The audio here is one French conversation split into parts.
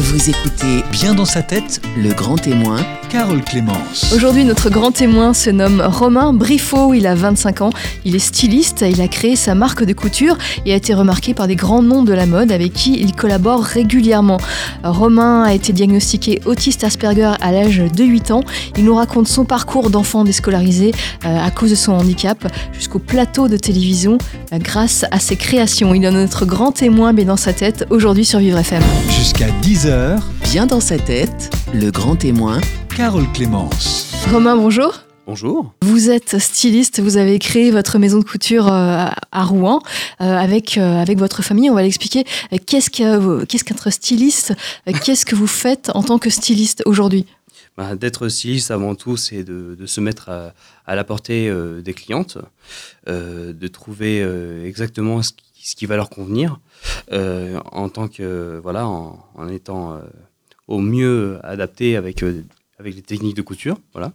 Vous écoutez Bien dans sa tête, Le Grand Témoin. Carole Clémence. Aujourd'hui, notre grand témoin se nomme Romain Briffaut. Il a 25 ans. Il est styliste. Il a créé sa marque de couture et a été remarqué par des grands noms de la mode avec qui il collabore régulièrement. Romain a été diagnostiqué autiste Asperger à l'âge de 8 ans. Il nous raconte son parcours d'enfant déscolarisé euh, à cause de son handicap jusqu'au plateau de télévision euh, grâce à ses créations. Il est notre grand témoin, mais dans sa tête, aujourd'hui sur Vivre FM. Jusqu'à 10h, Bien dans sa tête, Le Grand Témoin. Carole Clémence. Romain, bonjour. Bonjour. Vous êtes styliste, vous avez créé votre maison de couture euh, à Rouen euh, avec, euh, avec votre famille. On va l'expliquer. Qu'est-ce que- qu'est-ce qu'être styliste? Qu'est-ce que vous faites en tant que styliste aujourd'hui? Bah, D'être styliste avant tout, c'est de, de se mettre à, à la portée des clientes, de trouver exactement ce qui, ce qui va leur convenir, euh, en tant que voilà, en, en étant euh, au mieux adapté avec euh, avec les techniques de couture, voilà.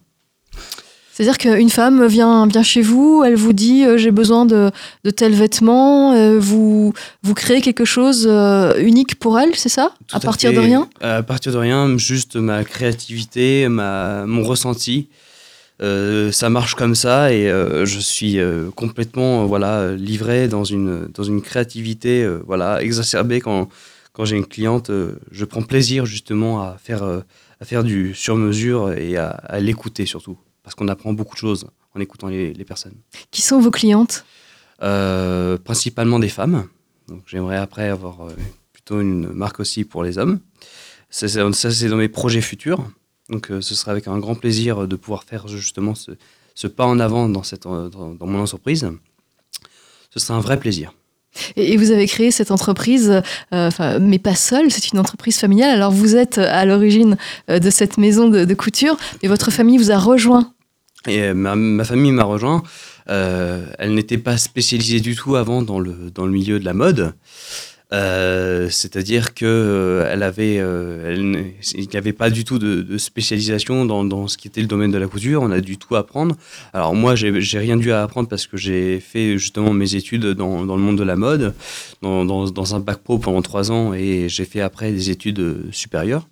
C'est-à-dire qu'une femme vient, vient chez vous, elle vous dit euh, j'ai besoin de, de tel vêtement, euh, vous, vous créez quelque chose euh, unique pour elle, c'est ça? Tout À partir de rien? À partir de rien, juste ma créativité, ma, mon ressenti. Euh, ça marche comme ça et euh, je suis euh, complètement voilà livré dans une dans une créativité voilà exacerbée quand quand j'ai une cliente je prends plaisir justement à faire à faire du sur mesure et à, à l'écouter surtout parce qu'on apprend beaucoup de choses en écoutant les, les personnes Qui sont vos clientes? Principalement des femmes. Donc j'aimerais après avoir plutôt une marque aussi pour les hommes. Ça, c'est dans mes projets futurs. Donc euh, ce sera avec un grand plaisir de pouvoir faire justement ce, ce pas en avant dans, cette, euh, dans, dans mon entreprise. Ce sera un vrai plaisir. Et vous avez créé cette entreprise, euh, enfin, mais pas seule, c'est une entreprise familiale. Alors vous êtes à l'origine euh, de cette maison de, de couture, et votre famille vous a rejoint. Et euh, ma, ma famille m'a rejoint. Euh, elle n'était pas spécialisée du tout avant dans le, dans le milieu de la mode. Euh, C'est-à-dire que euh, elle avait, euh, elle il n'y avait pas du tout de, de spécialisation dans, dans ce qui était le domaine de la couture. On a du tout à apprendre. Alors moi, j'ai rien dû à apprendre parce que j'ai fait justement mes études dans, dans le monde de la mode, dans, dans, un bac pro pendant trois ans, et j'ai fait après des études supérieures.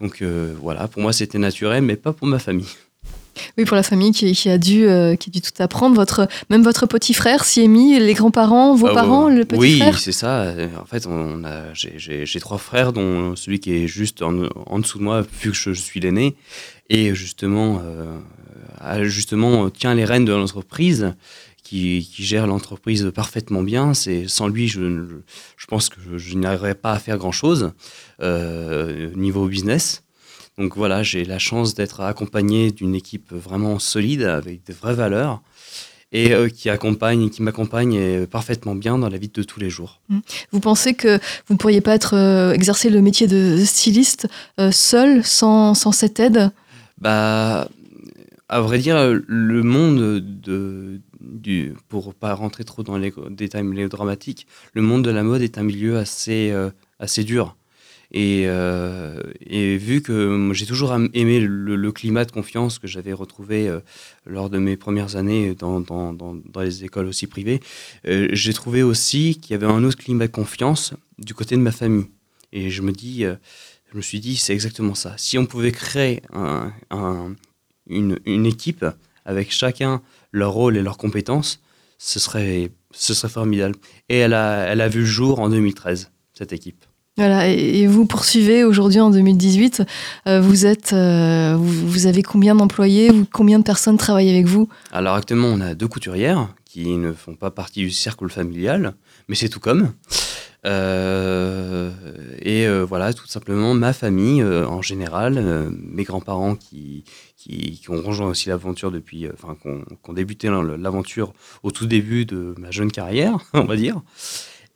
Donc euh, voilà, pour moi c'était naturel, mais pas pour ma famille. Oui, pour la famille qui, qui a dû, euh, qui a dû tout apprendre. Votre, même votre petit frère s'y est mis, les grands-parents, vos Ah, parents, ouais. le petit oui, frère? c'est ça. En fait, on a, j'ai- trois frères, dont celui qui est juste en, en dessous de moi, vu que je, je suis l'aîné, et justement, euh, a justement tient les rênes de l'entreprise, qui, qui gère l'entreprise parfaitement bien. C'est sans lui, je, pense que je, je n'arriverais pas à faire grand chose euh, niveau business. Donc voilà, j'ai la chance d'être accompagné d'une équipe vraiment solide avec des vraies valeurs et euh, qui accompagne, qui m'accompagne euh, parfaitement bien dans la vie de tous les jours. Vous pensez que vous ne pourriez pas être, euh, exercer le métier de styliste euh, seul, sans, sans cette aide? Bah, à vrai dire, le monde de, du, pour pas rentrer trop dans les détails mélodratiques, le monde de la mode est un milieu assez, assez dur. Et, euh, et vu que j'ai toujours aimé le, climat de confiance que j'avais retrouvé euh, lors de mes premières années dans, dans, dans, dans les écoles aussi privées, euh, j'ai trouvé aussi qu'il y avait un autre climat de confiance du côté de ma famille. Et je me dis, je me suis dit, c'est exactement ça. Si on pouvait créer un, un- une, une équipe avec chacun leur rôle et leurs compétences, ce serait, ce serait formidable. Et elle a, elle a vu le jour en 2013, cette équipe. Voilà, et, vous poursuivez aujourd'hui en 2018. euh, vous, êtes, euh, vous, avez combien d'employés Combien de personnes travaillent avec vous? Alors actuellement, on a deux couturières qui ne font pas partie du cercle familial, mais c'est tout comme. Euh, et voilà, tout simplement ma famille en général, mes grands-parents qui, qui, ont rejoint aussi l'aventure depuis, enfin, qui ont, débuté l'aventure au tout début de ma jeune carrière, on va dire.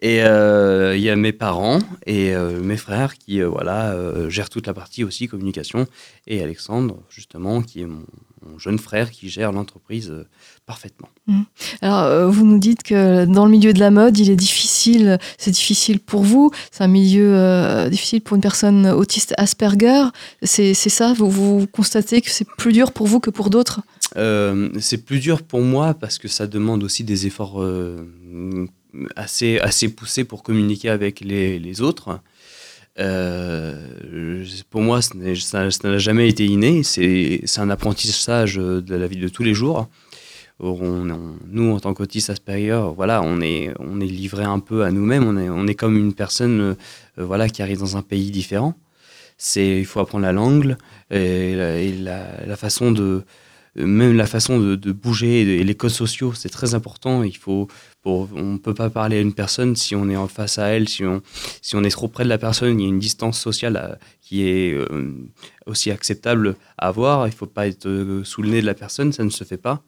Et euh, il y a mes parents et euh, mes frères qui euh, voilà, euh, gèrent toute la partie aussi communication. Et Alexandre, justement, qui est mon, mon jeune frère qui gère l'entreprise euh, parfaitement. Alors, euh, vous nous dites que dans le milieu de la mode, il est difficile, c'est difficile pour vous, c'est un milieu euh, difficile pour une personne autiste Asperger. C'est c'est ça? Vous, vous constatez que c'est plus dur pour vous que pour d'autres? Euh, c'est plus dur pour moi parce que ça demande aussi des efforts euh, assez, assez poussés pour communiquer avec les, les autres. Euh, pour moi, ça n'a jamais été inné. C'est un apprentissage de la vie de tous les jours. nous, en tant qu'autistes Asperger, voilà, on est, on est livré un peu à nous-mêmes. On est, on est comme une personne euh, voilà, qui arrive dans un pays différent. Il faut apprendre la langue et, la, façon de, même la façon de, bouger et les codes sociaux, c'est très important. Il faut, on ne peut pas parler à une personne si on est en face à elle, si on, est trop près de la personne, il y a une distance sociale euh, qui est euh, aussi acceptable à avoir. Il ne faut pas être euh, sous le nez de la personne, ça ne se fait pas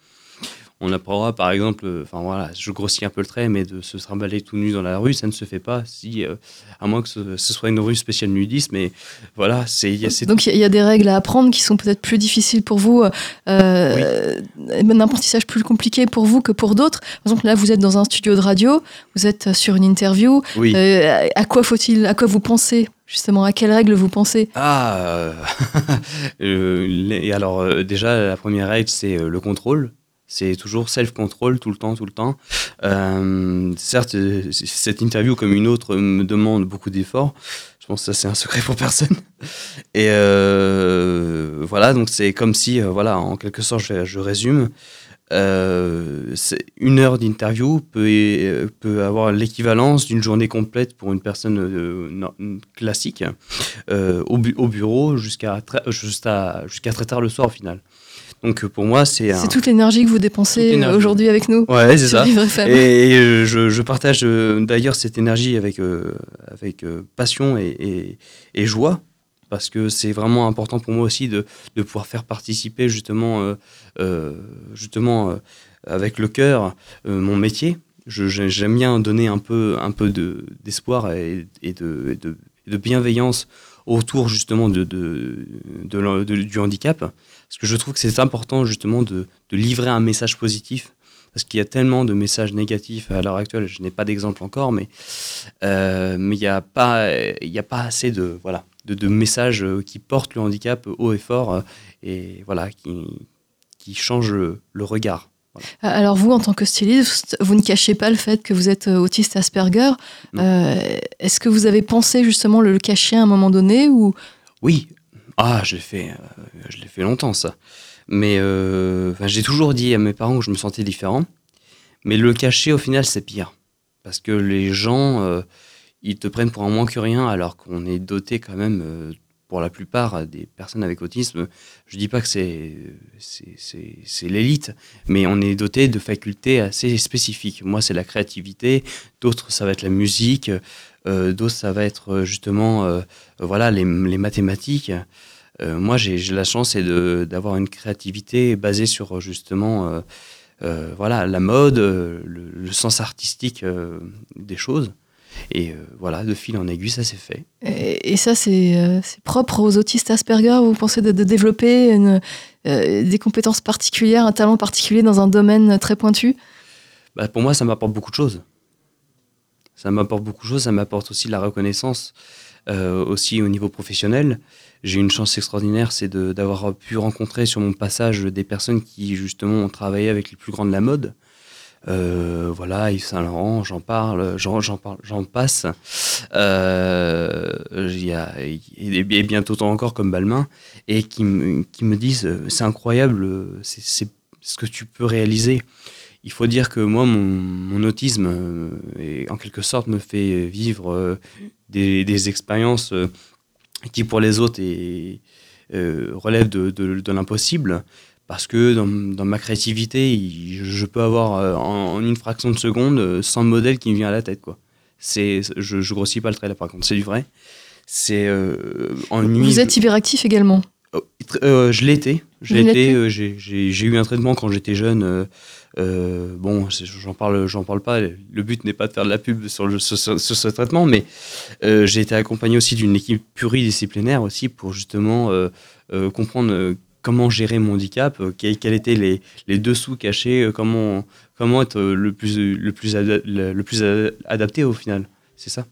on apprendra par exemple, euh, enfin voilà, je grossis un peu le trait, mais de se trimballer tout nu dans la rue, ça ne se fait pas, si, euh, à moins que ce, soit une rue spéciale nudiste, mais voilà, c'est. Donc il y, a des règles à apprendre qui sont peut-être plus difficiles pour vous, euh, un apprentissage plus compliqué pour vous que pour d'autres. Par exemple, là, vous êtes dans un studio de radio, vous êtes sur une interview. à quoi faut-il, à quoi vous pensez Justement, à quelles règles vous pensez? Ah, et alors déjà, la première règle, c'est le contrôle. C'est toujours self-control tout le temps, tout le temps. Euh, certes, cette interview, comme une autre, me demande beaucoup d'efforts. Je pense que ça, c'est un secret pour personne. Et euh, voilà, donc c'est comme si, euh, voilà, en quelque sorte, je, résume. une heure d'interview peut, peut avoir l'équivalence d'une journée complète pour une personne classique au, au, bureau jusqu'à jusqu'à très tard le soir au final. Donc pour moi, c'est. C'est toute l'énergie que vous dépensez aujourd'hui avec nous. Ouais, c'est ça. Et, je, partage euh, d'ailleurs cette énergie avec, euh, avec euh, passion et, joie, parce que c'est vraiment important pour moi aussi de, pouvoir faire participer justement, justement avec le cœur mon métier. J'aime bien donner un peu, un peu d'espoir et, de, de, bienveillance autour justement de, du handicap. Parce que je trouve que c'est important justement de, livrer un message positif. Parce qu'il y a tellement de messages négatifs à l'heure actuelle. Je n'ai pas d'exemple encore, mais euh, mais il n'y a pas il y a pas assez de voilà de, messages qui portent le handicap haut et fort euh, et voilà qui qui changent le, regard. Alors vous, en tant que styliste, vous ne cachez pas le fait que vous êtes euh, autiste Asperger. Est-ce que vous avez pensé justement le cacher à un moment donné ou Oui, ah, je l'ai fait, euh, je l'ai fait longtemps ça. Mais euh, j'ai toujours dit à mes parents que je me sentais différent. Mais le cacher, au final, c'est pire. Parce que les gens, euh, ils te prennent pour un moins que rien, alors qu'on est doté quand même, pour la plupart des personnes avec autisme. Je dis pas que c'est, c'est, l'élite, mais on est doté de facultés assez spécifiques. Moi, c'est la créativité. D'autres, ça va être la musique. Euh, d'autres, ça va être euh, justement euh, voilà, les, mathématiques. moi, j'ai la chance d'avoir une créativité basée sur justement voilà, la mode, le, sens artistique des choses. Et voilà, de fil en aiguille, ça s'est fait. Et, ça, c'est propre aux autistes Asperger? Vous pensez de, développer une, des compétences particulières, un talent particulier dans un domaine très pointu? Bah, Pour moi, ça m'apporte beaucoup de choses ça m'apporte beaucoup de choses, ça m'apporte aussi la reconnaissance, euh, aussi au niveau professionnel. J'ai une chance extraordinaire, c'est d'avoir pu rencontrer sur mon passage des personnes qui justement ont travaillé avec les plus grands de la mode. Euh, voilà, Yves Saint Laurent, j'en parle, j'en parle, j'en passe. Euh, y a, et, bientôt encore comme Balmain, et qui, qui me disent c'est incroyable, c'est ce que tu peux réaliser il faut dire que moi, mon, autisme, euh, en quelque sorte, me fait vivre euh, des, expériences euh, qui, pour les autres, relèvent de, l'impossible. Parce que dans, ma créativité, je peux avoir en, une fraction de seconde 100 modèles qui me viennent à la tête. Quoi. Je, je grossis pas le trait là, par contre, c'est du vrai. C'est Vous êtes hyperactif également? Euh, je. Euh, j'ai eu un traitement quand j'étais jeune. Euh, bon, j'en parle, j'en parle pas. Le but n'est pas de faire de la pub sur, ce, traitement, mais j'ai été accompagné aussi d'une équipe pluridisciplinaire aussi pour justement comprendre comment gérer mon handicap, quels, étaient les, les, dessous cachés, comment, comment être le plus, le plus, le plus adapté au final. C'est ça.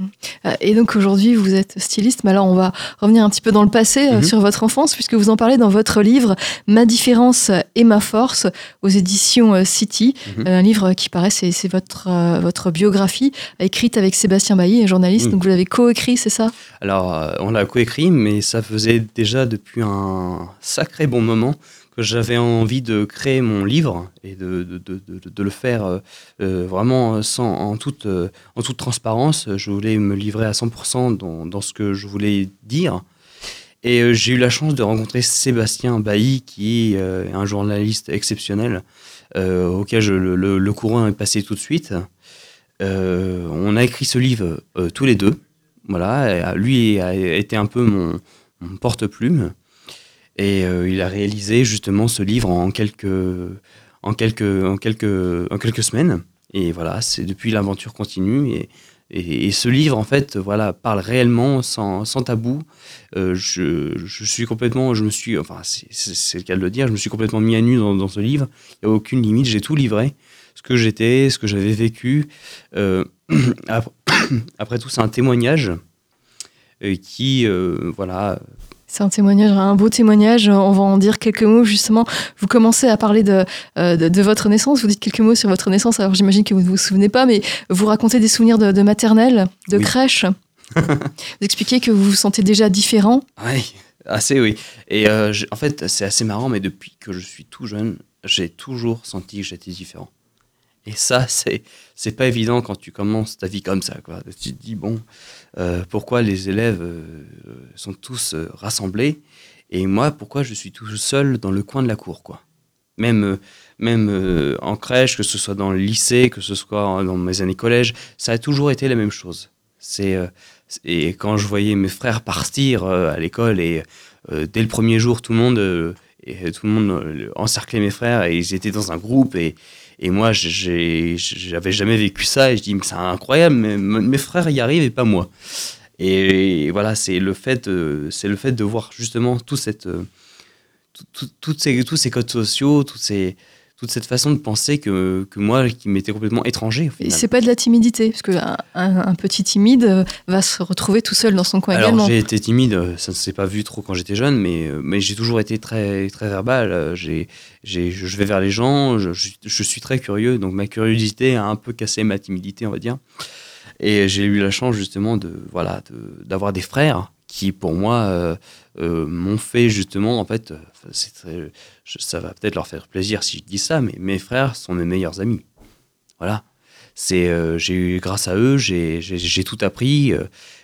Euh, Et donc aujourd'hui, vous êtes styliste, mais alors on va revenir un petit peu dans le passé euh, Mhm. sur votre enfance, puisque vous en parlez dans votre livre Ma différence et ma force aux éditions euh, City, Mhm. Un livre qui paraît, c'est votre, euh, votre biographie, écrite avec Sébastien Bailly, un journaliste, Mhm. donc vous l'avez coécrit, c'est ça? Alors, on l'a coécrit, mais ça faisait déjà depuis un sacré bon moment j'avais envie de créer mon livre et de, de, de, de- le faire euh, euh, vraiment sans, en, toute, euh, en toute transparence. Je voulais me livrer à 100% dans, dans ce que je voulais dire. Et j'ai eu la chance de rencontrer Sébastien Bailly, qui est un journaliste exceptionnel, auquel le, courant est passé tout de suite. On a écrit ce livre tous les deux. Voilà, lui a été un peu mon porte-plume. Et euh, il a réalisé justement ce livre en quelques, en quelques, en quelques, en quelques semaines. Et voilà, c'est depuis l'aventure continue. Et, et, ce livre, en fait, voilà, parle réellement sans, sans tabou. Euh, je, je suis complètement, je me suis, enfin, c'est- le cas de le dire, je me suis complètement mis à nu dans, ce livre. Il n'y a aucune limite, j'ai tout livré. Ce que j'étais, ce que j'avais vécu. Euh, après, après tout, c'est un témoignage qui, voilà, C'est un témoignage, un beau témoignage. On va en dire quelques mots justement. Vous commencez à parler de, euh, de, de votre naissance. Vous dites quelques mots sur votre naissance. Alors j'imagine que vous ne vous souvenez pas, mais vous racontez des souvenirs de, de maternelle, de Oui. crèche. vous expliquez que vous vous sentez déjà différent. Oui, assez oui. Et euh, en fait, c'est assez marrant, mais depuis que je suis tout jeune, j'ai toujours senti que j'étais différent. Et ça, c'est c'est pas évident quand tu commences ta vie comme ça. Tu te dis, bon, euh, pourquoi les élèves euh, sont tous euh, rassemblés et moi, pourquoi je suis tout seul dans le coin de la cour quoi? Même, même en crèche, que ce soit dans le lycée, que ce soit dans mes années collège, ça a toujours été la même chose. Et quand je voyais mes frères partir à l'école et dès le premier jour, tout le monde, tout le monde encerclait mes frères et ils étaient dans un groupe et, et moi, j'avais jamais vécu ça et je dis, c'est incroyable, mes frères y arrivent et pas moi. Et, voilà, c'est le fait, le fait de voir justement tout cette, euh, ces, tous ces codes sociaux, toutes ces, toute cette façon de penser que, que moi, qui m'étais complètement étranger. Au Et c'est pas de la timidité, parce qu'un un, un petit timide euh, va se retrouver tout seul dans son coin Alors également. j'ai été timide, euh, ça ne s'est pas vu trop quand j'étais jeune, mais, euh, mais j'ai toujours été très, très verbal. J'ai, j'ai, je vais vers les gens, je, je- je suis très curieux, donc ma curiosité a un peu cassé ma timidité, on va dire. Et j'ai eu la chance justement de, voilà, de- d'avoir des frères qui, pour moi, euh, euh, m'ont fait justement, en fait, euh, c'est très- je- ça va peut-être leur faire plaisir si je dis ça, mais mes frères sont mes meilleurs amis. Voilà. C'est, euh, j'ai eu, grâce à eux, j'ai, tout appris.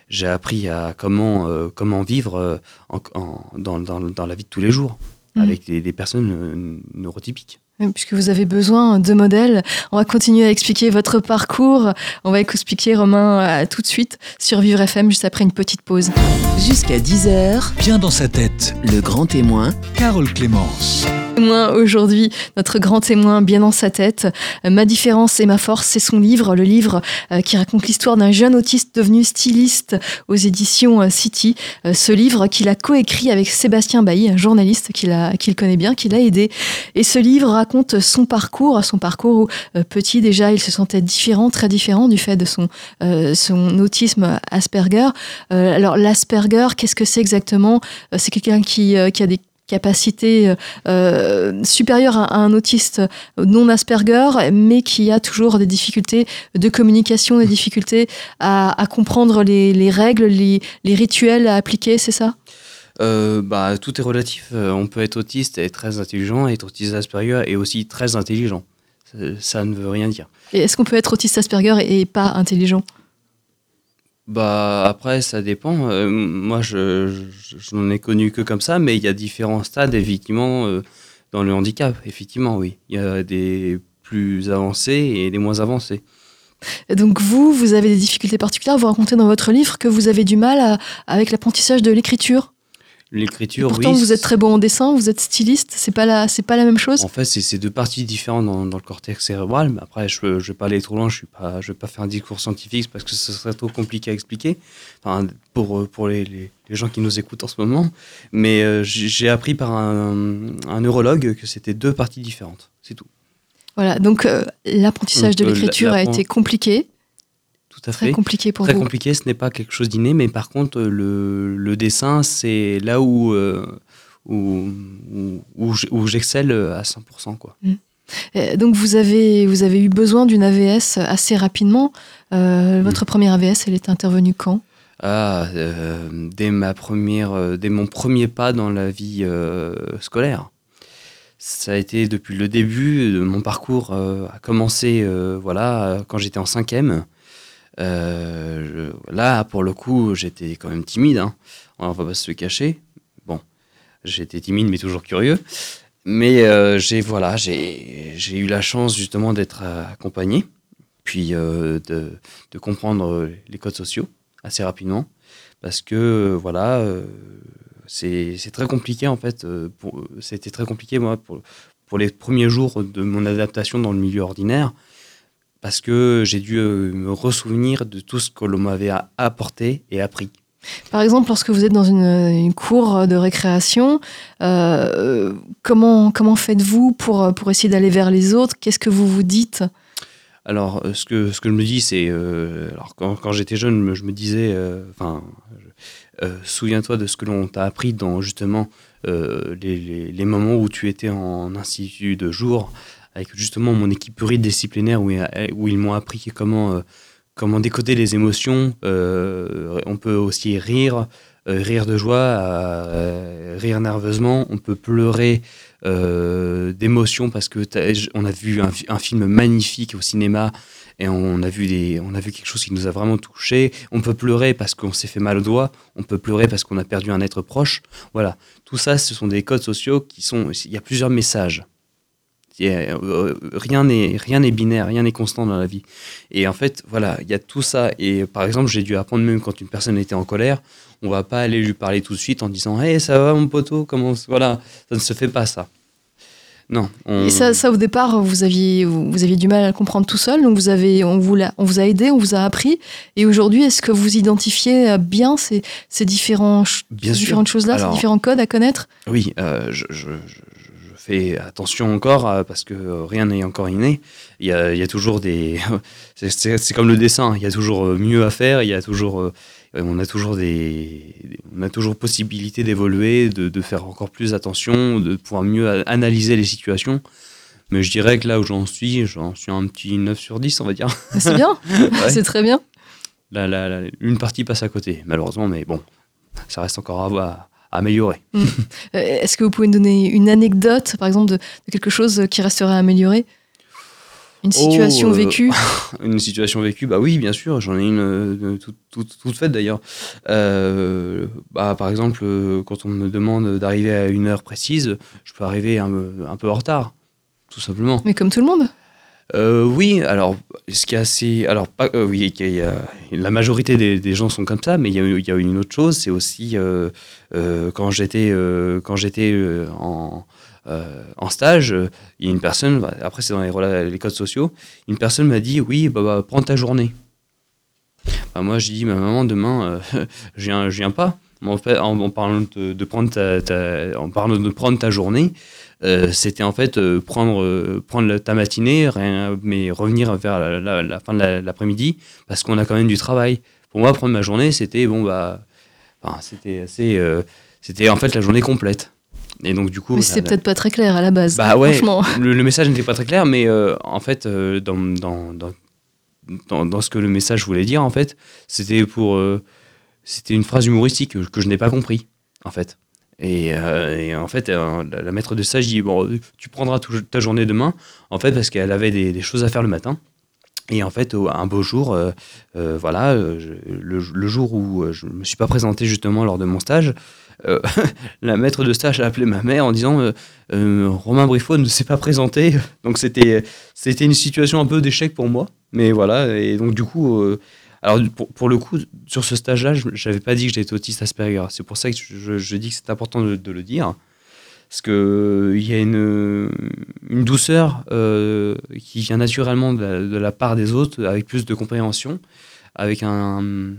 j'ai appris à comment, comment vivre en- en- dans, dans, dans la vie de tous les jours Mhm. avec des, des personnes neurotypiques. Puisque vous avez besoin de modèles, on va continuer à expliquer votre parcours. On va expliquer Romain euh, tout de suite sur Vivre FM juste après une petite pause. Jusqu'à 10h, Bien dans sa tête, le grand témoin, Carole Clémence. Aujourd'hui, notre grand témoin bien dans sa tête. Euh, Ma différence et ma force, c'est son livre, le livre euh, qui raconte l'histoire d'un jeune autiste devenu styliste aux éditions euh, City. Ce livre qu'il a coécrit avec Sébastien Bailly, un journaliste qu'il connaît bien, qui l'a aidé. Et ce livre raconte son parcours, son parcours où petit déjà il se sentait différent, très différent du fait de son, autisme Asperger. Alors l'Asperger, qu'est-ce que c'est exactement? C'est quelqu'un qui a des capacités euh, euh, supérieures à, à un autiste non Asperger, mais qui a toujours des difficultés de communication, des difficultés à, à comprendre les, les règles, les, les rituels à appliquer, c'est ça? Euh, bah, tout est relatif. On peut être autiste et très intelligent, être autiste Asperger et aussi très intelligent. Ça, ça ne veut rien dire. Et est-ce qu'on peut être autiste Asperger et pas intelligent? Bah après ça dépend. Euh, moi je, je, n'en ai connu que comme ça, mais il y a différents stades effectivement euh, dans le handicap. Effectivement oui, il y a des plus avancés et des moins avancés. Donc vous, vous avez des difficultés particulières, vous racontez dans votre livre que vous avez du mal avec l'apprentissage de l'écriture? L'écriture Pourtant, oui. vous êtes très bon en dessin, vous êtes styliste, c'est pas la, c'est pas la même chose. En fait c'est c'est deux parties différentes dans, dans le cortex cérébral. Mais après je ne vais pas aller trop loin. Je suis pas je vais pas faire un discours scientifique parce que ce serait trop compliqué à expliquer. Enfin pour pour les, les, les gens qui nous écoutent en ce moment. Mais euh, j'ai appris par un, un neurologue que c'était deux parties différentes. C'est tout. Voilà, donc euh, l'apprentissage de euh, l'écriture a été compliqué. Tout à Très fait. compliqué pour Très vous. compliqué, ce n'est pas quelque chose d'inné, mais par contre, le, le dessin, c'est là où, euh, où, j'excelle à 100%. Quoi. Euh, Donc vous avez, vous avez eu besoin d'une AVS assez rapidement. Euh, votre première AVS, elle est intervenue quand? Ah, euh, dès, ma première, euh, dès mon premier pas dans la vie euh, scolaire. Ça a été depuis le début mon parcours, euh, a commencé euh, voilà, euh, quand j'étais en cinquième. Euh, là, pour le coup, j'étais quand même timide, hein. on va pas se le cacher. Bon, j'étais timide mais toujours curieux. Mais euh, j'ai voilà, j'ai eu la chance justement d'être euh, accompagné, puis de, comprendre les codes sociaux assez rapidement parce que voilà c'est très compliqué en fait c'était très compliqué moi pour les premiers jours de mon adaptation dans le milieu ordinaire parce que j'ai dû euh, me ressouvenir de tout ce que l'on m'avait apporté et appris Par exemple, lorsque vous êtes dans une, une cour de récréation, euh, comment, comment faites-vous pour, pour essayer d'aller vers les autres? Qu'est-ce que vous vous dites? Alors, euh, ce que, ce que je me dis, c'est. euh, alors, quand, quand j'étais jeune, je me- disais. Enfin. euh, Souviens-toi de ce que l'on t'a appris dans justement les, les- les moments où tu étais en institut de jour, avec justement mon équipe pluridisciplinaire où, où ils m'ont appris comment, euh, comment décoder les émotions. Euh, on peut aussi rire, euh, rire de joie, rire nerveusement. On peut pleurer d'émotion parce que on a vu un, un film magnifique au cinéma et on a vu des, on a vu quelque chose qui nous a vraiment touché. On peut pleurer parce qu'on s'est fait mal au doigt. On peut pleurer parce qu'on a perdu un être proche. Voilà, tout ça, ce sont des codes sociaux qui sont. Il y a plusieurs messages. A, euh, rien n'est rien n'est binaire, rien n'est constant dans la vie. Et en fait, voilà, il y a tout ça. Et par exemple, j'ai dû apprendre même quand une personne était en colère, on va pas aller lui parler tout de suite en disant Hey, ça va mon poteau Comment Voilà, ça ne se fait pas ça. Non. on- Et ça, ça, au départ, vous aviez, vous, aviez du mal à le comprendre tout seul, donc vous avez, on, vous l'a- on vous a aidé, on vous a appris. Et aujourd'hui, est-ce que vous identifiez euh, bien ces, ces, différents, Bien différentes choses-là, ces différents codes à connaître? Oui, euh, je, je- je- je fais attention encore euh, parce que rien n'est encore inné. Il y a, il y a toujours des. c'est- comme le dessin, il y a toujours euh, mieux à faire, il y a toujours. euh, on a toujours des, on a toujours possibilité d'évoluer, de, de faire encore plus attention, de pouvoir mieux analyser les situations. Mais je dirais que là où j'en suis, j'en suis un petit 9 sur 10, on va dire. C'est bien, Ouais. c'est très bien. La- la- la- une partie passe à côté, malheureusement, mais bon, ça reste encore à, à améliorer. Euh, Est-ce que vous pouvez me donner une anecdote, par exemple, de, de quelque chose qui resterait à améliorer Une situation Oh, euh, vécue? Une situation vécue, bah oui, bien sûr, j'en ai une euh, toute, toute- toute faite d'ailleurs. Euh, bah, par exemple, quand on me demande d'arriver à une heure précise, je peux arriver un, un peu en retard, tout simplement. Mais comme tout le monde Euh, oui, alors, ce qui est assez. Alors, euh, oui, la majorité des, gens sont comme ça, mais il y a, une autre chose, c'est aussi euh, euh, quand j'étais en, stage, il y a une personne, bah, après c'est dans les, codes sociaux, une personne m'a dit Oui, bah, bah, prends ta journée. Bah, moi, j'ai dit Ma maman, demain, je, viens, viens pas. En, fait, en, parlant de, prendre ta, en parlant de prendre ta journée, c'était en fait euh, prendre, euh, prendre ta matinée, rien- mais revenir vers la, la- la fin de la- l'après-midi, parce qu'on a quand même du travail. Pour moi, prendre ma journée, c'était bon bah, enfin, c'était assez, euh, c'était en fait la journée complète. Et donc du coup, Mais la- peut-être pas très clair à la base. bah ouais, Franchement. le, le message n'était pas très clair, mais euh, en fait, euh, dans, dans, dans, dans, dans ce que le message voulait dire, en fait, c'était pour, euh, c'était une phrase humoristique que, que je n'ai pas compris, en fait. Et, euh, et en fait, euh, la, maître de stage dit bon, tu prendras ta journée demain, en fait, parce qu'elle avait des, choses à faire le matin. Et en fait, un beau jour, euh, voilà, le, jour où je me suis pas présenté justement lors de mon stage, la maître de stage a appelé ma mère en disant Romain Briffaut ne s'est pas présenté. Donc c'était une situation un peu d'échec pour moi. Mais voilà, et donc du coup, alors pour, pour le coup, sur ce stage-là, je n'avais pas dit que j'étais autiste Asperger. C'est pour ça que je, dis que c'est important de, le dire. Parce qu'il y a une, douceur euh, qui vient naturellement de la, part des autres, avec plus de compréhension. Avec un,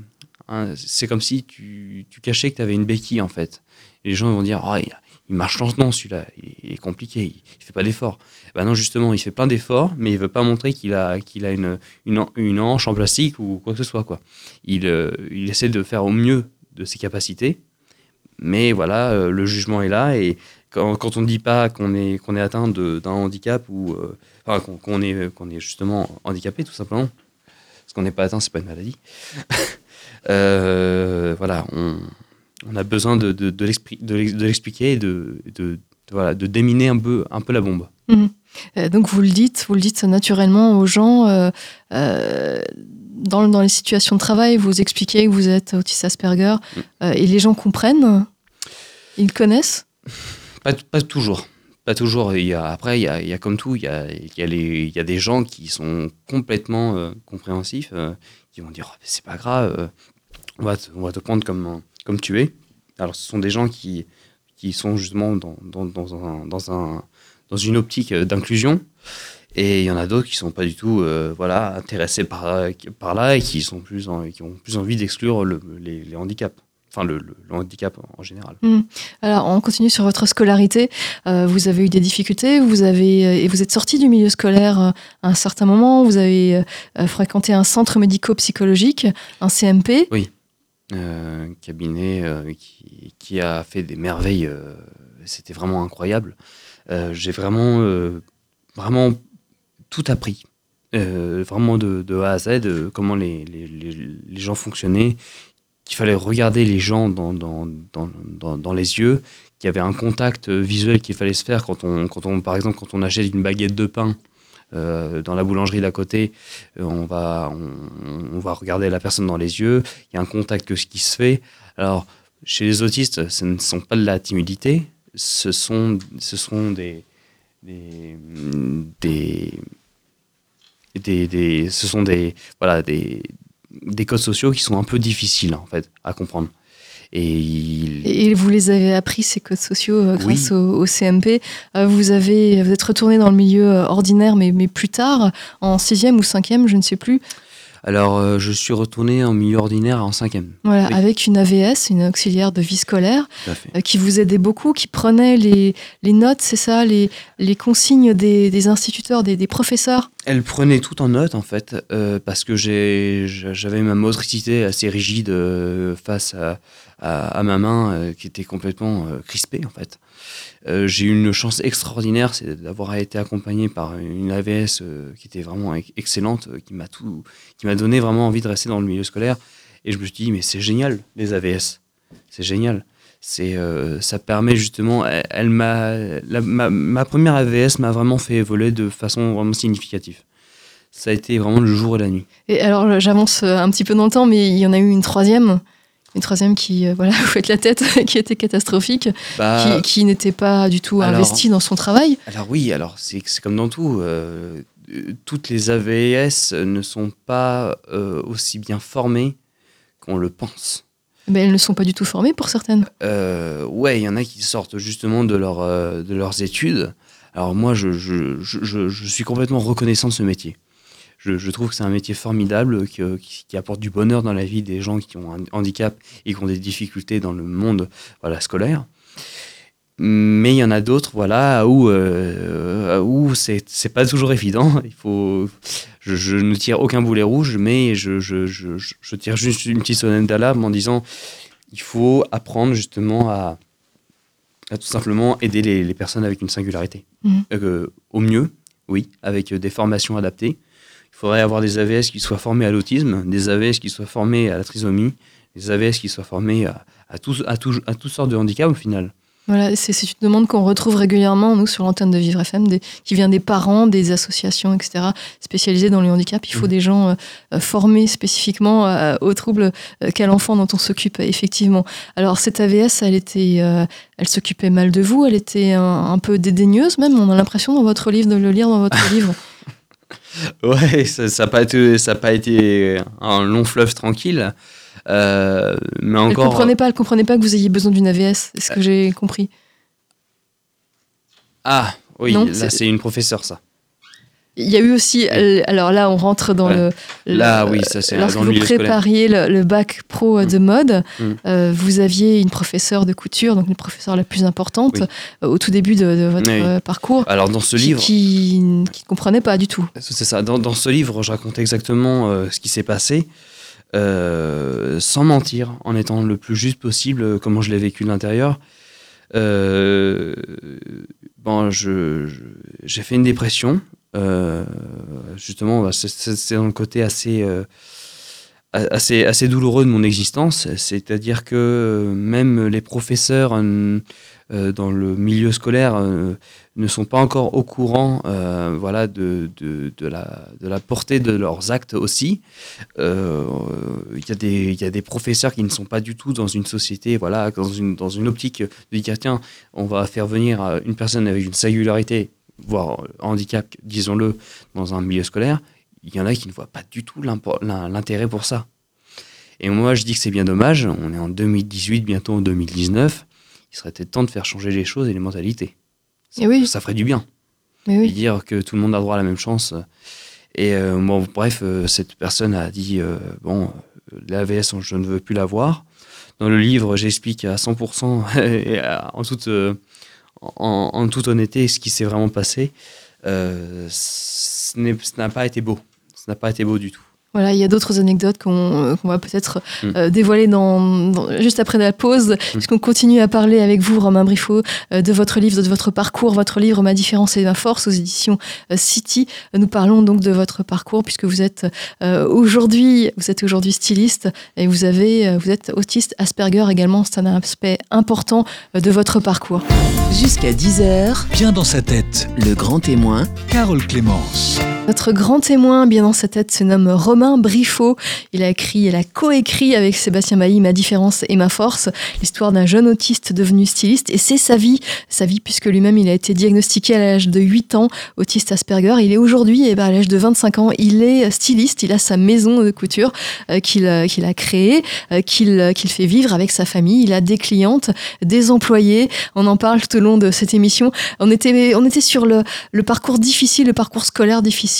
c'est comme si tu, tu cachais que tu avais une béquille, en fait. Et les gens vont dire, Ah, il, il marche lentement celui-là, il est compliqué, il, il fait pas d'efforts. Ben non, justement, il fait plein d'efforts, mais il veut pas montrer qu'il a, qu'il a une, une, une hanche en plastique ou quoi que ce soit. Quoi. Il, euh, il essaie de faire au mieux de ses capacités, mais voilà, euh, le jugement est là et quand, on ne dit pas qu'on est, qu'on est atteint d'un handicap ou euh, qu'on, est, qu'on est justement handicapé tout simplement, parce qu'on n'est pas atteint, c'est pas une maladie. Voilà, on, on a besoin de, de, de, l'expli- de l'ex- de l'expliquer et de, de, voilà, de déminer un peu, un peu la bombe. Euh, donc vous le dites, vous le dites naturellement aux gens. euh, euh, dans, dans les situations de travail, vous expliquez que vous êtes autiste Asperger euh, et les gens comprennent, ils connaissent? Pas, pas toujours. Pas toujours. Il y a, après, il y a, il y a comme tout, il y a, il y, a les- des gens qui sont complètement compréhensifs, qui vont dire Oh, c'est pas grave, on, va te, on va te prendre comme, comme tu es. Alors, ce sont des gens qui, qui sont justement dans, dans, dans, un, dans, un, dans une optique euh, d'inclusion. Et il y en a d'autres qui sont pas du tout euh, voilà, intéressés par, par là et qui, sont plus en- qui ont plus envie d'exclure le- les, les handicaps. Enfin, le, le- le handicap en général. Alors, on continue sur votre scolarité. Euh, vous avez eu des difficultés, vous avez euh, et vous êtes sorti du milieu scolaire euh, à un certain moment. Vous avez euh, fréquenté un centre médico-psychologique, un CMP. Euh, cabinet euh, qui, a fait des merveilles. euh, C'était vraiment incroyable. Euh, J'ai vraiment, vraiment tout appris. Vraiment de, de A à Z, comment les, les, gens fonctionnaient, qu'il fallait regarder les gens dans, dans, dans, dans, les yeux, qu'il y avait un contact visuel qu'il fallait se faire quand on, quand on, par exemple, quand on achète une baguette de pain euh, dans la boulangerie d'à côté, euh, on, va, on, va regarder la personne dans les yeux, il y a un contact que ce qui se fait. Alors, chez les autistes, ce ne sont pas de la timidité, ce sont, ce sont des, des, des, des, des- ce sont des, voilà, des, des codes sociaux qui sont un peu difficiles en fait à comprendre. Et il- Et vous les avez appris, ces codes sociaux, euh, grâce Oui. au, au CMP. Euh, vous, avez, vous êtes retourné dans le milieu euh, ordinaire, mais, mais plus tard, en sixième ou cinquième, je ne sais plus, alors, euh, je suis retourné en milieu ordinaire en cinquième. voilà, Oui. avec une AVS, une auxiliaire de vie scolaire, euh, qui vous aidait beaucoup, qui prenait les, les notes, c'est ça, les, les consignes des, des instituteurs, des, des professeurs? Elle prenait tout en note en fait, euh, parce que j'avais ma motricité assez rigide face à, à- ma main euh, qui était complètement euh, crispée en fait. Euh, j'ai eu une chance extraordinaire, c'est d'avoir été accompagné par une AVS qui était vraiment ex- excellente, qui m'a tout, qui m'a donné vraiment envie de rester dans le milieu scolaire. Et je me suis dit mais c'est génial les AVS, c'est génial. C'est, ça permet justement, elle, elle m'a, ma, ma première AVS m'a vraiment fait évoluer de façon vraiment significative. Ça a été vraiment le jour et la nuit. Et alors, j'avance un petit peu dans le temps, mais il y en a eu une troisième. Une troisième qui, euh, voilà, vous faites la tête, qui était catastrophique, Bah, qui, qui n'était pas du tout alors- investie dans son travail. Alors oui, alors c'est comme dans tout. euh, euh, toutes les AVS ne sont pas euh, aussi bien formées qu'on le pense. Mais elles ne sont pas du tout formées pour certaines. Ouais, il y en a qui sortent justement de, leur, de leurs études. Alors moi, je, je, je, je- je suis complètement reconnaissant de ce métier. Je, je trouve que c'est un métier formidable qui, qui apporte du bonheur dans la vie des gens qui ont un handicap et qui ont des difficultés dans le monde voilà, scolaire. Mais il y en a d'autres, voilà, où, euh, où c'est pas toujours évident. Il faut, je, je ne tire aucun boulet rouge, mais je, tire juste une petite sonnette d'alarme en disant il faut apprendre justement à, à tout simplement aider les, les personnes avec une singularité. Mhm. Euh, au mieux, oui, avec des formations adaptées. Il faudrait avoir des AVS qui soient formés à l'autisme, des AVS qui soient formés à la trisomie, des AVS qui soient formés à, à, tous- à, toutes sortes de handicaps au final. Voilà, c'est une demande qu'on retrouve régulièrement, nous, sur l'antenne de Vivre FM, des- qui vient des parents, des associations, etc., spécialisées dans le handicap. Il faut Mhm. des gens euh, euh, formés spécifiquement euh, aux troubles euh, qu'a l'enfant dont on s'occupe, effectivement. Alors, cette AVS, elle était, elle s'occupait mal de vous, elle était un, un peu dédaigneuse, même. On a l'impression dans votre livre, de le lire dans votre livre. Ouais, ça n'a pas, été- ça a pas été un long fleuve tranquille. Euh, mais Elle encore. comprenait pas, elle comprenait pas que vous ayez besoin d'une AVS. C'est ce que j'ai compris? Ah, oui, Non, là c'est une professeure, ça. Il y a eu aussi, euh, alors là, on rentre dans Ouais. le. Là, le- oui, ça c'est Lorsque vous prépariez le, le bac pro de mode, Mm. euh, vous aviez une professeure de couture, donc une professeure la plus importante, Oui. euh, au tout début de, de votre Oui. parcours, Alors dans ce qui- livre, qui ne comprenait pas du tout. C'est ça. Dans, dans ce livre, je raconte exactement euh, ce qui s'est passé, sans mentir, en étant le plus juste possible, comment je l'ai vécu de l'intérieur. Bon, je, je- j'ai fait une dépression. Euh, justement, bah, c'est- le côté assez, euh, assez, assez douloureux de mon existence. C'est-à-dire que euh, même les professeurs dans le milieu scolaire ne sont pas encore au courant voilà, de, de, la, de la portée de leurs actes aussi. Il y, a des- il y a des professeurs qui ne sont pas du tout dans une société, voilà, dans une, dans une optique de dire tiens, on va faire venir une personne avec une singularité, voire handicap, disons-le, dans un milieu scolaire. Il y en a qui ne voient pas du tout l'intérêt pour ça. Et moi, je dis que c'est bien dommage. On est en 2018, bientôt en 2019. Il serait peut-être temps de faire changer les choses et les mentalités. Et oui, Ça ferait du bien mais et oui. dire que tout le monde a droit à la même chance. Et euh, bon, bref, euh, cette personne a dit euh, bon, euh, l'AVS, je ne veux plus la voir. Dans le livre, j'explique à 100% et à- en toute, euh, en, toute honnêteté ce qui s'est vraiment passé. Euh, ce n'a pas été beau. Ce n'a pas été beau du tout. Voilà, il y a d'autres anecdotes qu'on euh, va peut-être Mm. euh, dévoiler dans, dans- juste après la pause, puisqu'on continue à parler avec vous, Romain Briffaut, euh, de votre livre, de votre parcours, votre livre Ma différence et ma force aux éditions euh, City. Nous parlons donc de votre parcours, puisque vous êtes euh, aujourd'hui, vous êtes aujourd'hui styliste et vous avez, euh, vous êtes autiste Asperger également. C'est un aspect important euh, de votre parcours. Jusqu'à 10h, Bien dans sa tête, le grand témoin, Carole Clémence. Notre grand témoin, bien dans sa tête, se nomme Romain Briffaut. Il a écrit, il a coécrit avec Sébastien Bailly Ma différence et ma force, l'histoire d'un jeune autiste devenu styliste. Et c'est sa vie, sa vie puisque lui-même il a été diagnostiqué à l'âge de 8 ans, autiste Asperger. Il est aujourd'hui, eh ben, à l'âge de 25 ans, il est styliste. Il a sa maison de couture euh, qu'il euh, qu'il a créée, euh, qu'il fait vivre avec sa famille. Il a des clientes, des employés. On en parle tout au long de cette émission. On était, sur le parcours difficile, le parcours scolaire difficile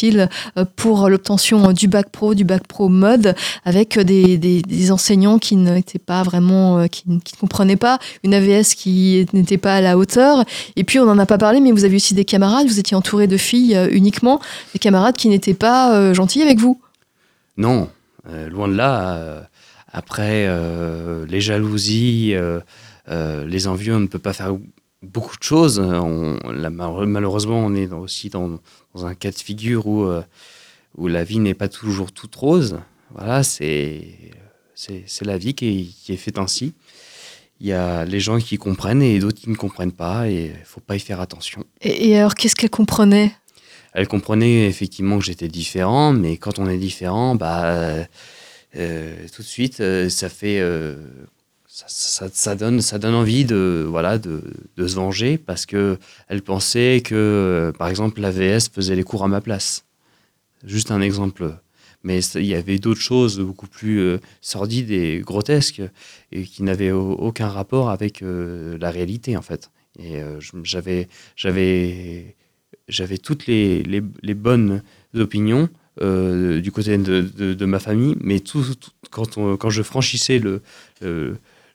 euh, pour l'obtention du bac pro, du bac pro mode, avec des, des- des enseignants qui n'étaient pas vraiment, euh, qui, ne- comprenaient pas, une AVS qui n'était pas à la hauteur. Et puis on n'en a pas parlé, mais vous avez aussi des camarades, vous étiez entouré de filles euh, uniquement, des camarades qui n'étaient pas euh, gentils avec vous. Non, euh, loin de là. euh, après, euh, les jalousies, euh, euh, les envieux, on ne peut pas faire beaucoup de choses. Malheureusement, on est aussi dans, dans un cas de figure où, euh, où la vie n'est pas toujours toute rose. Voilà, c'est la vie qui est, qui est faite ainsi. Il y a les gens qui comprennent et d'autres qui ne comprennent pas et il faut pas y faire attention. Et, et alors qu'est-ce qu'elle comprenait? Elle comprenait effectivement que j'étais différent, mais quand on est différent, bah, euh, euh, tout de suite, euh, ça fait, euh, ça, ça- donne, ça donne envie de, voilà, de, de se venger parce que elle pensait que, par exemple, l'AVS faisait les cours à ma place. Juste un exemple. Mais il y avait d'autres choses beaucoup plus euh, sordides et grotesques et qui n'avaient au- aucun rapport avec euh, la réalité en fait. Et euh, j'avais, toutes les, les, bonnes opinions du côté de, de, ma famille, mais tout, quand, on- quand je franchissais le,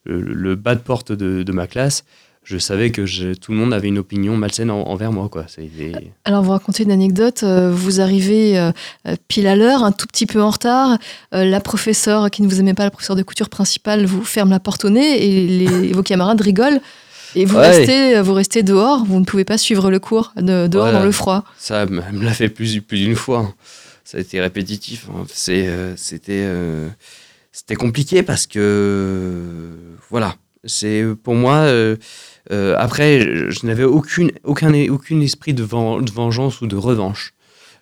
le, le bas de porte de, de ma classe, je savais que je- tout le monde avait une opinion malsaine en- envers moi. Quoi. Des- Alors, vous racontez une anecdote. euh, Vous arrivez euh, euh, pile à l'heure, un tout petit peu en retard. Euh, La professeure qui ne vous aimait pas, la professeure de couture principale, vous ferme la porte au nez et les- vos camarades rigolent. Et vous, Ouais. restez, vous restez dehors. Vous ne pouvez pas suivre le cours de- dehors Voilà. dans le froid. Ça me l'a fait plus, plus d'une fois. hein. Ça a été répétitif. hein. Euh, c'était, euh, c'était compliqué parce que, voilà, c'est pour moi. euh, euh, après, je, n'avais aucune, aucun, aucun esprit de, ven- vengeance ou de revanche.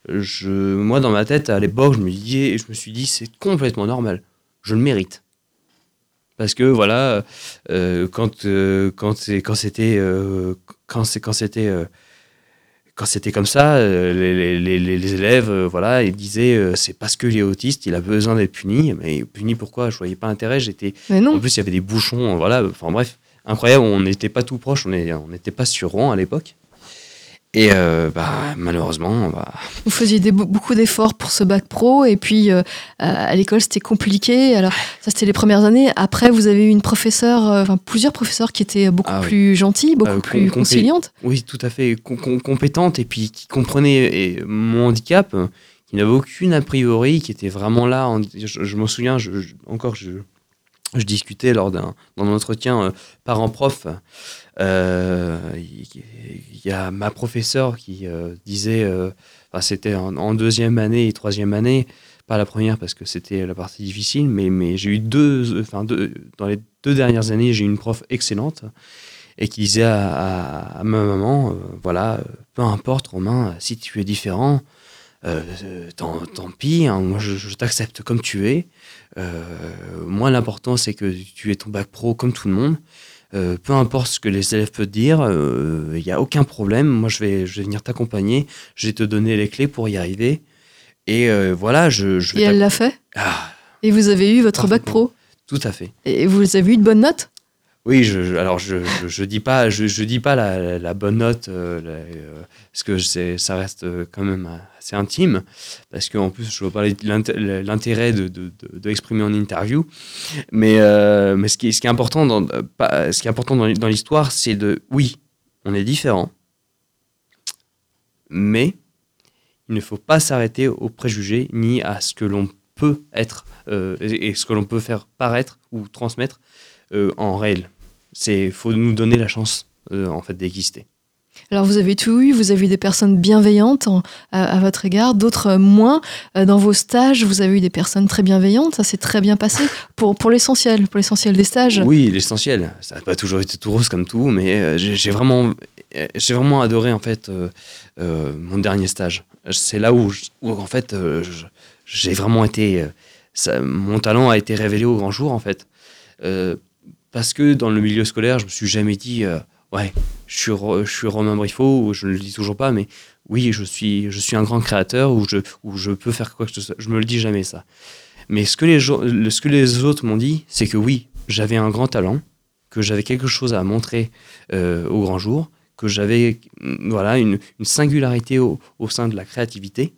Je, moi, dans ma tête, à l'époque, je me disais, je me suis dit, c'est complètement normal. Je le mérite. Parce que voilà, euh, quand, euh, quand, quand c'était, quand quand c'était, quand c'était comme ça, euh, les, les- les- élèves, euh, voilà, ils disaient euh, c'est parce qu'il est autiste, il a besoin d'être puni. Mais puni pourquoi Je voyais pas l'intérêt. J'étais. Mais En plus, il y avait des bouchons, voilà. Enfin bref, incroyable. On n'était pas tout proche. On n'était pas sur Rouen à l'époque. Et euh, bah, malheureusement, bah, Vous faisiez des- beaucoup d'efforts pour ce bac pro et puis euh, à l'école c'était compliqué. Alors ça c'était les premières années. Après vous avez eu une professeure, euh, enfin plusieurs professeurs qui étaient beaucoup Ah oui. plus gentils, beaucoup Euh, plus conciliantes. oui, tout à fait com- com- compétente et puis qui comprenait et, mon handicap, euh, qui n'avait aucune a priori, qui était vraiment là. en- je je me souviens, je, je- encore, je, discutais lors d'un entretien euh, parent-prof. Euh, Il il y, a ma professeure qui euh, disait, euh, enfin, c'était en, deuxième année et troisième année, pas la première parce que c'était la partie difficile, mais, mais j'ai eu deux, enfin deux, dans les deux dernières années, j'ai eu une prof excellente et qui disait à, ma maman, euh, voilà, euh, peu importe Romain, si tu es différent, euh, euh, tant, pis, hein, moi je, je t'accepte comme tu es. Euh, moi l'important c'est que tu aies ton bac pro comme tout le monde. Euh, peu importe ce que les élèves peuvent dire, il n'y a aucun problème. Moi, je vais, je vais venir t'accompagner. Je vais te donner les clés pour y arriver. Et euh, voilà, je, je vais Et elle l'a fait? Ah, Et vous avez eu votre bac pro? tout à fait. Et vous avez eu de bonnes notes? Oui, je, alors je, je, dis pas, je, dis pas la, la- bonne note, euh, euh, parce que ça reste euh, quand même assez intime, parce qu'en plus je vois pas l'int- l'intérêt de, de, de, de en interview, mais, mais ce, qui, ce qui est important dans, ce qui est important dans, l'histoire, c'est de, oui, on est différents, mais il ne faut pas s'arrêter aux préjugés ni à ce que l'on peut être et ce que l'on peut faire paraître ou transmettre en réel. C'est faut nous donner la chance euh, en fait d'exister. Alors vous avez tout eu, vous avez eu des personnes bienveillantes en- à, à votre égard, d'autres euh, moins. Euh, Dans vos stages, vous avez eu des personnes très bienveillantes, ça s'est très bien passé pour, pour l'essentiel, pour l'essentiel des stages. Oui, l'essentiel. Ça n'a pas toujours été tout rose comme tout, mais j'ai vraiment, j'ai vraiment adoré en fait euh, euh, mon dernier stage. C'est là où, je- où, en fait j'ai vraiment été, ça- mon talent a été révélé au grand jour en fait. Euh, parce que dans le milieu scolaire, je me suis jamais dit, euh, ouais, je suis, je Romain Briffaut, ou je ne le dis toujours pas, mais oui, je suis, je suis un grand créateur, ou je, ou je peux faire quoi que ce soit. Je me le dis jamais ça. Mais ce que les, ce que les autres m'ont dit, c'est que oui, j'avais un grand talent, que j'avais quelque chose à montrer euh, au grand jour, que j'avais voilà, une, une singularité au, au sein de la créativité.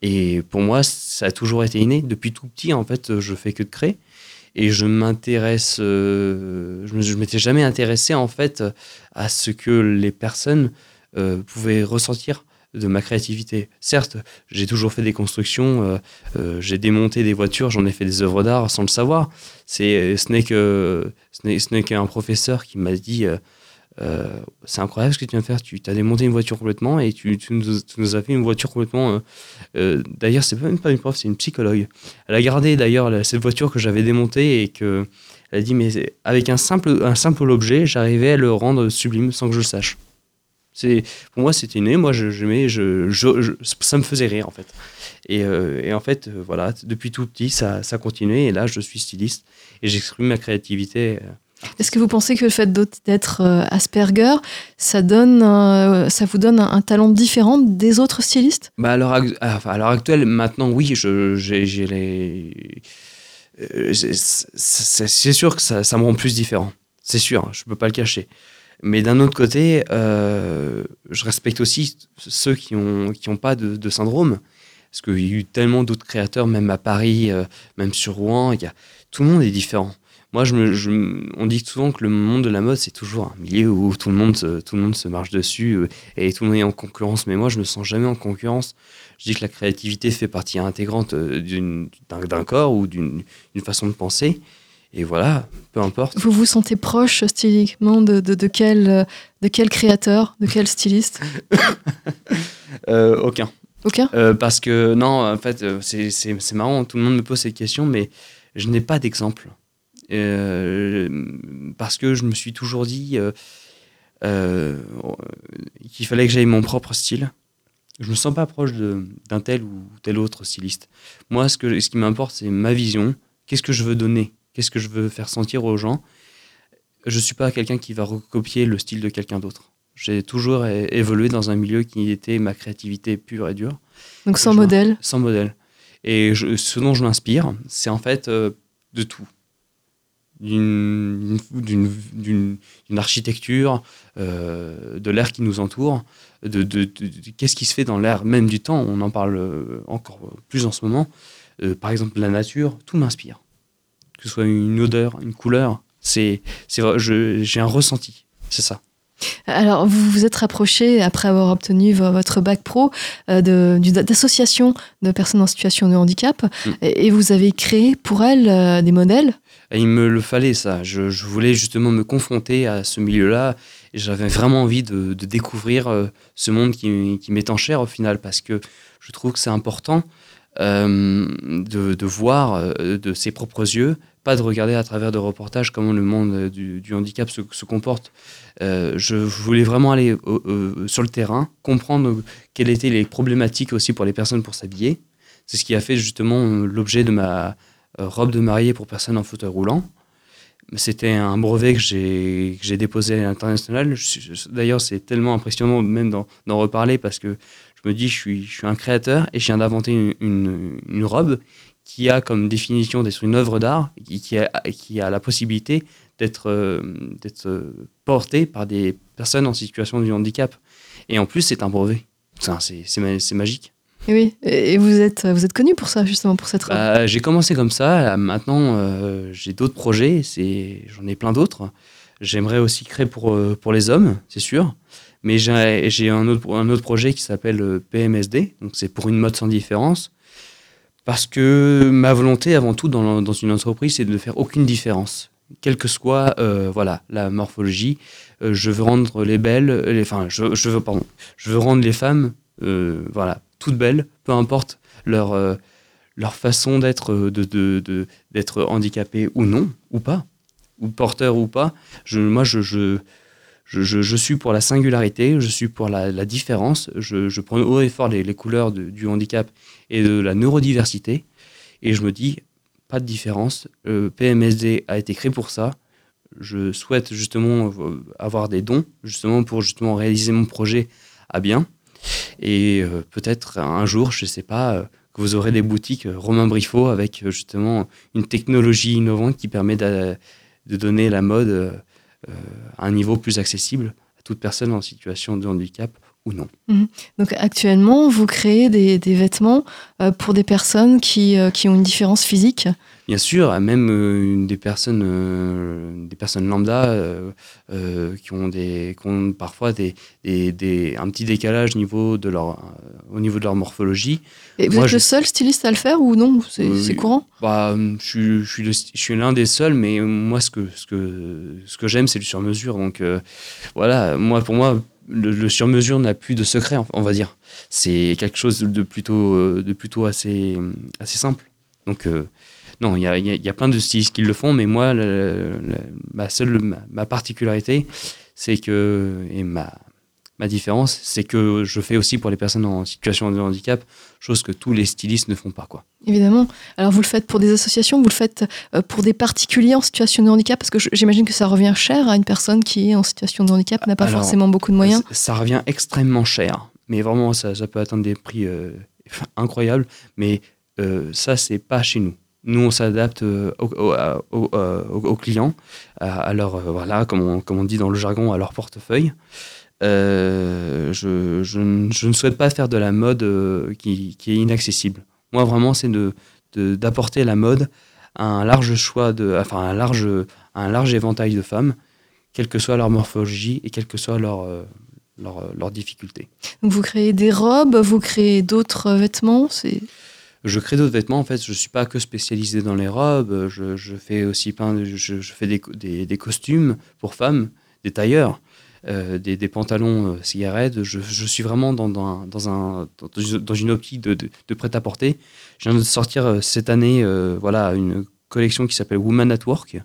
Et pour moi, ça a toujours été inné. Depuis tout petit, en fait, je fais que de créer. Et je m'intéresse, euh, je m'étais jamais intéressé en fait à ce que les personnes euh, pouvaient ressentir de ma créativité. Certes, j'ai toujours fait des constructions, euh, euh, j'ai démonté des voitures, j'en ai fait des œuvres d'art sans le savoir. C'est, ce n'est que, ce n'est qu'un professeur qui m'a dit, euh, c'est incroyable ce que tu viens de faire. Tu as démonté une voiture complètement et tu, nous, as fait une voiture complètement. euh, euh, d'ailleurs, c'est même pas une prof, c'est une psychologue. Elle a gardé d'ailleurs cette voiture que j'avais démontée et que elle a dit mais avec un simple un simple objet, j'arrivais à le rendre sublime sans que je le sache. C'est pour moi c'était né. Moi je, je- je- ça me faisait rire en fait. Et, euh, et en fait euh, voilà depuis tout petit ça ça continuait et là je suis styliste et j'exprime ma créativité. Est-ce que vous pensez que le fait d'être euh, Asperger, ça, donne, euh, ça vous donne un, talent différent des autres stylistes? Bah à l'heure actuelle, maintenant, oui, j'ai, les. euh, c'est, sûr que ça, me rend plus différent. C'est sûr, je peux pas le cacher. Mais d'un autre côté, je respecte aussi ceux qui ont, qui pas de, syndrome. Parce qu'il y a eu tellement d'autres créateurs, même à Paris, même sur Rouen, y a, tout le monde est différent. Moi, je me, je on dit souvent que le monde de la mode, c'est toujours un milieu où tout le monde se, tout le monde se marche dessus euh, et tout le monde est en concurrence. Mais moi, je me sens jamais en concurrence. Je dis que la créativité fait partie intégrante euh, d'une- d'un d'un corps ou d'une d'une façon de penser. Et voilà, peu importe. Vous vous sentez proche styliquement de, de, de quel, de quel créateur, de quel styliste Euh, aucun. Aucun? Euh, parce que, non, en fait, c'est c'est- c'est marrant, tout le monde me pose cette question, mais je n'ai pas d'exemple. Euh, parce que je me suis toujours dit euh, euh, qu'il fallait que j'aie mon propre style. Je me sens pas proche d'un tel ou tel autre styliste. Moi, ce, que, ce qui m'importe, c'est ma vision. Qu'est-ce que je veux donner? Qu'est-ce que je veux faire sentir aux gens? Je suis pas quelqu'un qui va recopier le style de quelqu'un d'autre. J'ai toujours évolué dans un milieu qui était ma créativité pure et dure Donc sans modèle sans modèle. Et je- ce dont je m'inspire, c'est en fait euh, de tout. D'une architecture, euh, de l'air qui nous entoure, de, de- de- de- qu'est-ce qui se fait dans l'air même du temps. On en parle euh, encore plus en ce moment. Euh, par exemple, la nature, tout m'inspire. Que ce soit une odeur, une couleur, c'est, j'ai un ressenti. C'est ça. Alors, vous vous êtes rapproché, après avoir obtenu vo- votre bac pro, euh, de- d'associations de personnes en situation de handicap, Mm. et, et vous avez créé pour elles euh, des modèles. Il me le fallait, ça. Je, voulais justement me confronter à ce milieu-là. J'avais vraiment envie de, découvrir euh, ce monde qui, qui m'est en cher au final, parce que je trouve que c'est important euh, de, voir euh, de ses propres yeux, pas de regarder à travers de reportages comment le monde du, handicap se, se comporte. Je voulais vraiment aller sur le terrain, comprendre quelles étaient les problématiques aussi pour les personnes pour s'habiller. C'est ce qui a fait justement l'objet de ma robe de mariée pour personnes en fauteuil roulant. C'était un brevet que j'ai déposé à l'international. D'ailleurs, c'est tellement impressionnant même d'en reparler parce que je me dis, je suis, je suis un créateur et je viens d'inventer une, une, robe qui a comme définition d'être une œuvre d'art, qui, qui, a, qui a la possibilité d'être euh, euh, portée par des personnes en situation de handicap. Et en plus, c'est un brevet. C'est magique. Et oui, et vous êtes, vous êtes connu pour ça, justement, pour cette. Bah, j'ai commencé comme ça. Maintenant, euh, j'ai d'autres projets. J'en ai plein d'autres. J'aimerais aussi créer pour, euh, pour les hommes, c'est sûr. Mais j'ai, un autre, un autre projet qui s'appelle euh, PMSD. Donc, c'est pour une mode sans différence. Parce que ma volonté, avant tout, dans, dans une entreprise, c'est de ne faire aucune différence. Quelle que soit voilà, la morphologie, je veux rendre les belles, les, enfin, je, je veux, pardon, je veux rendre les femmes voilà, toutes belles, peu importe leur, euh, leur façon d'être euh, de, de, d'être handicapé ou non, ou pas, ou porteur ou pas. Je, moi, je, je, je, je- suis pour la singularité, je suis pour la, différence. Je, prends haut et fort les, les couleurs du handicap et de la neurodiversité. Et je me dis, pas de différence. Euh, PMSD a été créé pour ça. Je souhaite justement avoir des dons, justement pour justement réaliser mon projet à bien. Et euh, peut-être un jour, je ne sais pas, euh, que vous aurez des boutiques euh, Romain Briffaut avec justement une technologie innovante qui permet de donner la mode à un niveau plus accessible à toute personne en situation de handicap ou non. Donc, actuellement, vous créez des, des vêtements pour des personnes qui, qui ont une différence physique. Bien sûr, même euh, des personnes, euh, des personnes lambda euh, qui ont des, qui ont parfois des, des, des- un petit décalage niveau de leur, au niveau de leur morphologie. Et vous Moi, êtes je- le seul styliste à le faire ou non C'est courant? Bah, je, suis- je suis, l'un des seuls, mais moi, ce que, ce que, ce que j'aime, c'est le sur-mesure. Donc, voilà, moi, pour moi, le, le sur-mesure n'a plus de secret, on va dire. C'est quelque chose de plutôt, de plutôt assez, assez simple. Donc, euh, non, il y a, il y a- il y a plein de stylistes qui le font, mais moi, le- le- ma seule ma, ma particularité, c'est que, et ma, ma différence, c'est que je fais aussi pour les personnes en situation de handicap, chose que tous les stylistes ne font pas, quoi. Évidemment. Alors, vous le faites pour des associations, vous le faites euh, pour des particuliers en situation de handicap? Parce que j'imagine que ça revient cher à une personne qui est en situation de handicap, n'a pas Alors, forcément beaucoup de moyens. Ça, ça revient extrêmement cher, mais vraiment, ça, ça peut atteindre des prix euh, incroyables. Mais euh, ça, c'est pas chez nous. Nous, on s'adapte euh, au- au- euh, aux, aux clients, à, leur, euh, voilà, comme on, dit dans le jargon, à leur portefeuille. Je, ne- souhaite pas faire de la mode qui, est inaccessible. Moi, vraiment, c'est de, de- d'apporter la mode à un large choix, de, enfin, un large, un large éventail de femmes, quelle que soit leur morphologie et quelle que soit leur, euh, leur, leur difficulté. Donc, vous créez des robes, vous créez d'autres vêtements. Je crée d'autres vêtements, en fait, je ne suis pas que spécialisé dans les robes, je, fais aussi je, fais des, des, costumes pour femmes, des tailleurs, euh, des, des pantalons euh, cigarettes. Je, suis vraiment dans, dans, un- dans, un, dans une- optique de, prêt-à-porter. Je viens de sortir euh, cette année voilà, une collection qui s'appelle Woman at Work,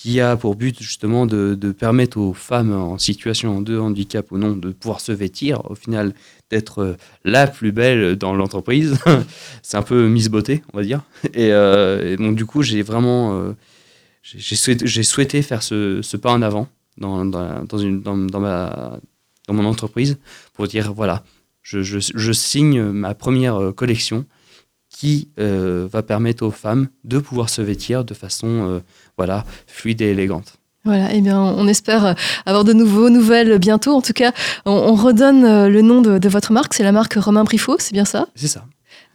qui a pour but justement de, permettre aux femmes en situation de handicap ou non de pouvoir se vêtir, au final d'être euh, la plus belle dans l'entreprise. c'est un peu Miss Beauté, on va dire. Et, euh, donc, du coup, j'ai vraiment euh, j'ai souhaité, faire ce, pas en avant dans, dans, dans dans, dans mon entreprise pour dire voilà, je, signe ma première collection qui euh, va permettre aux femmes de pouvoir se vêtir de façon euh, voilà, fluide et élégante. Voilà, eh bien, on espère avoir de nouveaux nouvelles bientôt. En tout cas, on, on redonne euh, le nom de, de votre marque. C'est la marque Romain Briffaut, c'est bien ça? C'est ça.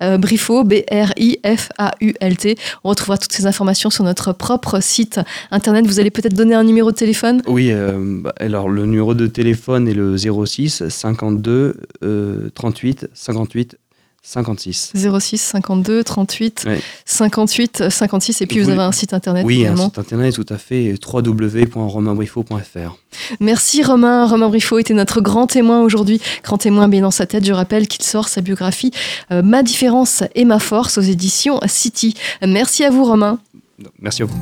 euh, Briffaut, B-R-I-F-A-U-L-T. On retrouvera toutes ces informations sur notre propre site internet. Vous allez peut-être donner un numéro de téléphone? Oui, euh, bah, alors le numéro de téléphone est le 06 52 euh, 38 58 56. 06 52 38 58 56 et puis vous, avez un site internet. Oui, un site internet tout à fait www.romainbriffaut.fr. Merci Romain. Romain Briffaut était notre grand témoin aujourd'hui. Grand témoin bien dans sa tête. Je rappelle qu'il sort sa biographie euh, Ma différence et ma force aux éditions City. Merci à vous Romain. Merci à vous.